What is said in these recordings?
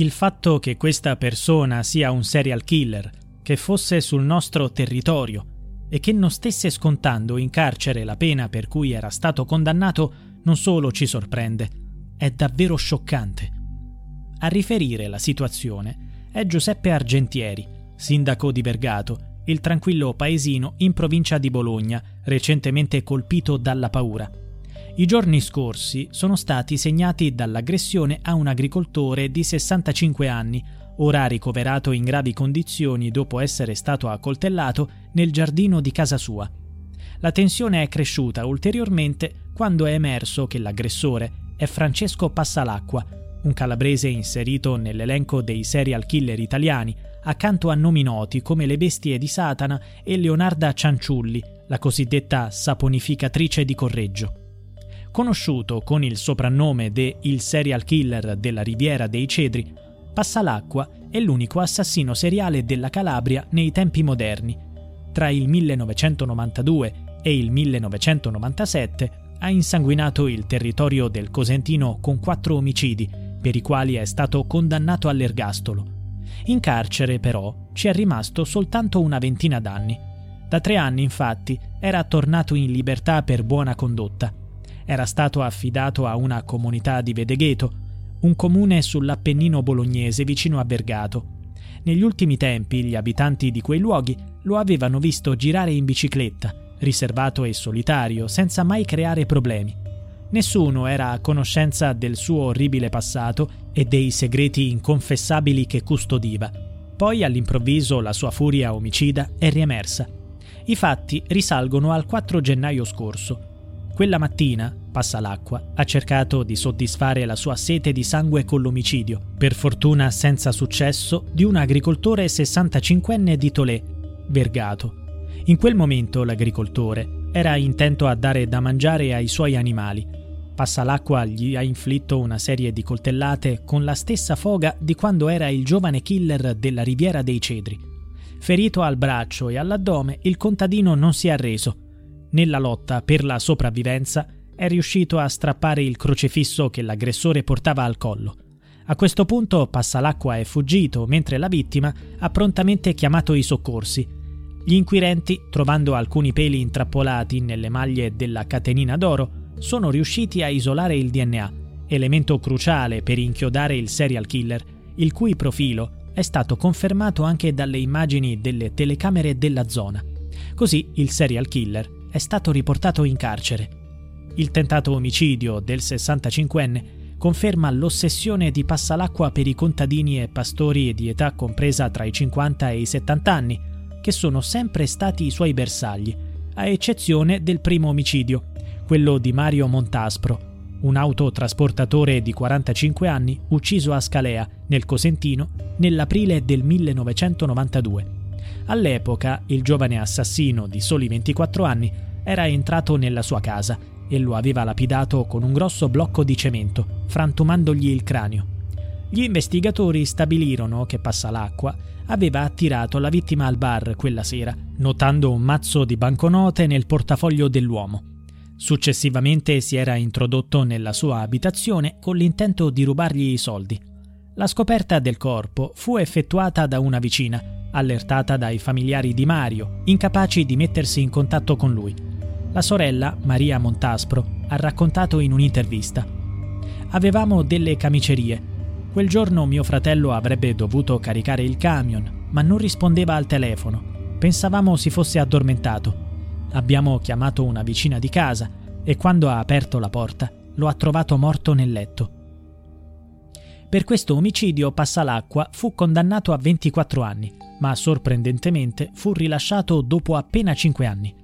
Il fatto che questa persona sia un serial killer, che fosse sul nostro territorio e che non stesse scontando in carcere la pena per cui era stato condannato non solo ci sorprende, è davvero scioccante. A riferire la situazione è Giuseppe Argentieri, sindaco di Bergato, il tranquillo paesino in provincia di Bologna, recentemente colpito dalla paura. I giorni scorsi sono stati segnati dall'aggressione a un agricoltore di 65 anni, ora ricoverato in gravi condizioni dopo essere stato accoltellato nel giardino di casa sua. La tensione è cresciuta ulteriormente quando è emerso che l'aggressore è Francesco Passalacqua, un calabrese inserito nell'elenco dei serial killer italiani, accanto a nomi noti come le bestie di Satana e Leonarda Cianciulli, la cosiddetta saponificatrice di Correggio. Conosciuto con il soprannome de Il serial killer della Riviera dei Cedri, Passalacqua è l'unico assassino seriale della Calabria nei tempi moderni. Tra il 1992 e il 1997 ha insanguinato il territorio del Cosentino con quattro omicidi, per i quali è stato condannato all'ergastolo. In carcere, però, ci è rimasto soltanto una ventina d'anni. Da tre anni, infatti, era tornato in libertà per buona condotta era stato affidato a una comunità di Vedegheto, un comune sull'Appennino bolognese vicino a Vergato. Negli ultimi tempi gli abitanti di quei luoghi lo avevano visto girare in bicicletta, riservato e solitario, senza mai creare problemi. Nessuno era a conoscenza del suo orribile passato e dei segreti inconfessabili che custodiva. Poi all'improvviso la sua furia omicida è riemersa. I fatti risalgono al 4 gennaio scorso, quella mattina, passa l'acqua, ha cercato di soddisfare la sua sete di sangue con l'omicidio, per fortuna senza successo, di un agricoltore 65enne di Tolè, Vergato. In quel momento l'agricoltore era intento a dare da mangiare ai suoi animali. Passa l'acqua gli ha inflitto una serie di coltellate con la stessa foga di quando era il giovane killer della Riviera dei Cedri. Ferito al braccio e all'addome, il contadino non si è arreso nella lotta per la sopravvivenza è riuscito a strappare il crocefisso che l'aggressore portava al collo. A questo punto Passalacqua è fuggito, mentre la vittima ha prontamente chiamato i soccorsi. Gli inquirenti, trovando alcuni peli intrappolati nelle maglie della catenina d'oro, sono riusciti a isolare il DNA, elemento cruciale per inchiodare il serial killer, il cui profilo è stato confermato anche dalle immagini delle telecamere della zona. Così il serial killer è stato riportato in carcere. Il tentato omicidio del 65enne conferma l'ossessione di Passalacqua per i contadini e pastori di età compresa tra i 50 e i 70 anni, che sono sempre stati i suoi bersagli, a eccezione del primo omicidio, quello di Mario Montaspro, un autotrasportatore di 45 anni ucciso a Scalea, nel Cosentino, nell'aprile del 1992. All'epoca il giovane assassino di soli 24 anni era entrato nella sua casa e lo aveva lapidato con un grosso blocco di cemento, frantumandogli il cranio. Gli investigatori stabilirono che Passalacqua aveva attirato la vittima al bar quella sera, notando un mazzo di banconote nel portafoglio dell'uomo. Successivamente si era introdotto nella sua abitazione con l'intento di rubargli i soldi. La scoperta del corpo fu effettuata da una vicina, allertata dai familiari di Mario, incapaci di mettersi in contatto con lui. La sorella, Maria Montaspro, ha raccontato in un'intervista. Avevamo delle camicerie. Quel giorno mio fratello avrebbe dovuto caricare il camion, ma non rispondeva al telefono. Pensavamo si fosse addormentato. Abbiamo chiamato una vicina di casa e quando ha aperto la porta lo ha trovato morto nel letto. Per questo omicidio Passalacqua fu condannato a 24 anni ma sorprendentemente fu rilasciato dopo appena 5 anni.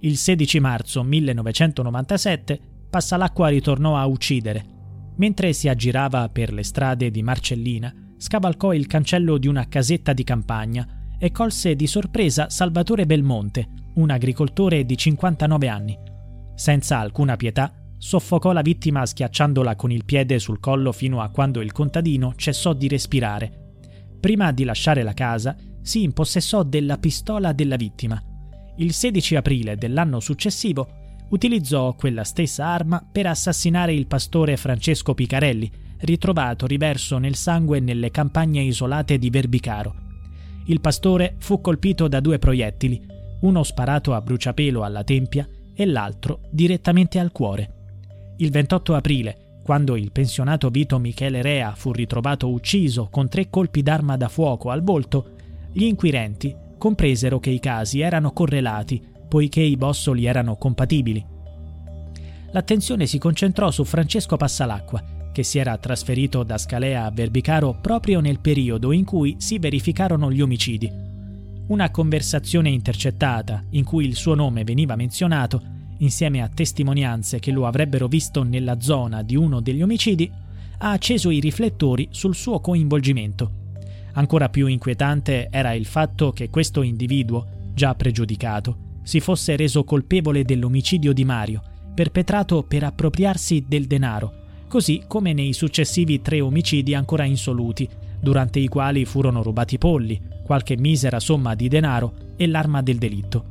Il 16 marzo 1997 Passalacqua ritornò a uccidere. Mentre si aggirava per le strade di Marcellina, scavalcò il cancello di una casetta di campagna e colse di sorpresa Salvatore Belmonte, un agricoltore di 59 anni. Senza alcuna pietà, soffocò la vittima schiacciandola con il piede sul collo fino a quando il contadino cessò di respirare. Prima di lasciare la casa, si impossessò della pistola della vittima. Il 16 aprile dell'anno successivo utilizzò quella stessa arma per assassinare il pastore Francesco Picarelli, ritrovato riverso nel sangue nelle campagne isolate di Verbicaro. Il pastore fu colpito da due proiettili, uno sparato a bruciapelo alla tempia e l'altro direttamente al cuore. Il 28 aprile, quando il pensionato Vito Michele Rea fu ritrovato ucciso con tre colpi d'arma da fuoco al volto, gli inquirenti compresero che i casi erano correlati, poiché i bossoli erano compatibili. L'attenzione si concentrò su Francesco Passalacqua, che si era trasferito da Scalea a Verbicaro proprio nel periodo in cui si verificarono gli omicidi. Una conversazione intercettata, in cui il suo nome veniva menzionato, insieme a testimonianze che lo avrebbero visto nella zona di uno degli omicidi, ha acceso i riflettori sul suo coinvolgimento. Ancora più inquietante era il fatto che questo individuo, già pregiudicato, si fosse reso colpevole dell'omicidio di Mario, perpetrato per appropriarsi del denaro, così come nei successivi tre omicidi ancora insoluti, durante i quali furono rubati polli, qualche misera somma di denaro e l'arma del delitto.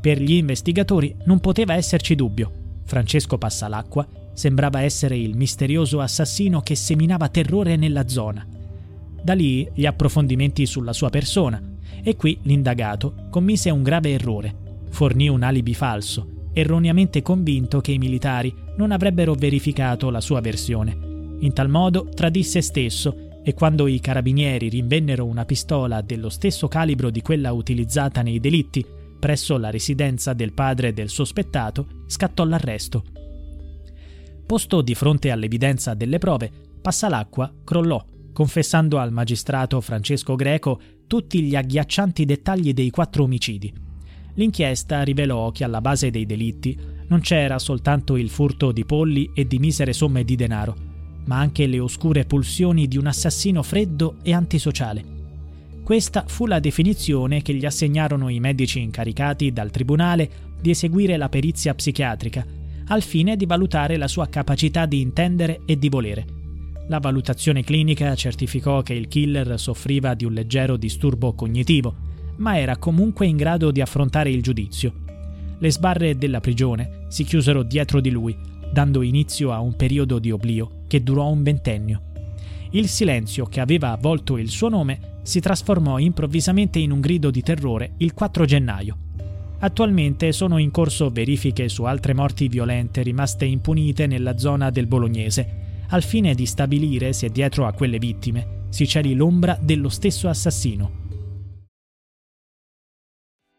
Per gli investigatori non poteva esserci dubbio. Francesco Passalacqua sembrava essere il misterioso assassino che seminava terrore nella zona. Da lì gli approfondimenti sulla sua persona e qui l'indagato commise un grave errore. Fornì un alibi falso, erroneamente convinto che i militari non avrebbero verificato la sua versione. In tal modo tradì se stesso e quando i carabinieri rinvennero una pistola dello stesso calibro di quella utilizzata nei delitti, presso la residenza del padre del sospettato, scattò l'arresto. Posto di fronte all'evidenza delle prove, Passalacqua crollò, confessando al magistrato Francesco Greco tutti gli agghiaccianti dettagli dei quattro omicidi. L'inchiesta rivelò che alla base dei delitti non c'era soltanto il furto di polli e di misere somme di denaro, ma anche le oscure pulsioni di un assassino freddo e antisociale. Questa fu la definizione che gli assegnarono i medici incaricati dal tribunale di eseguire la perizia psichiatrica, al fine di valutare la sua capacità di intendere e di volere. La valutazione clinica certificò che il killer soffriva di un leggero disturbo cognitivo, ma era comunque in grado di affrontare il giudizio. Le sbarre della prigione si chiusero dietro di lui, dando inizio a un periodo di oblio che durò un ventennio. Il silenzio che aveva avvolto il suo nome si trasformò improvvisamente in un grido di terrore il 4 gennaio. Attualmente sono in corso verifiche su altre morti violente rimaste impunite nella zona del Bolognese, al fine di stabilire se dietro a quelle vittime si celi l'ombra dello stesso assassino.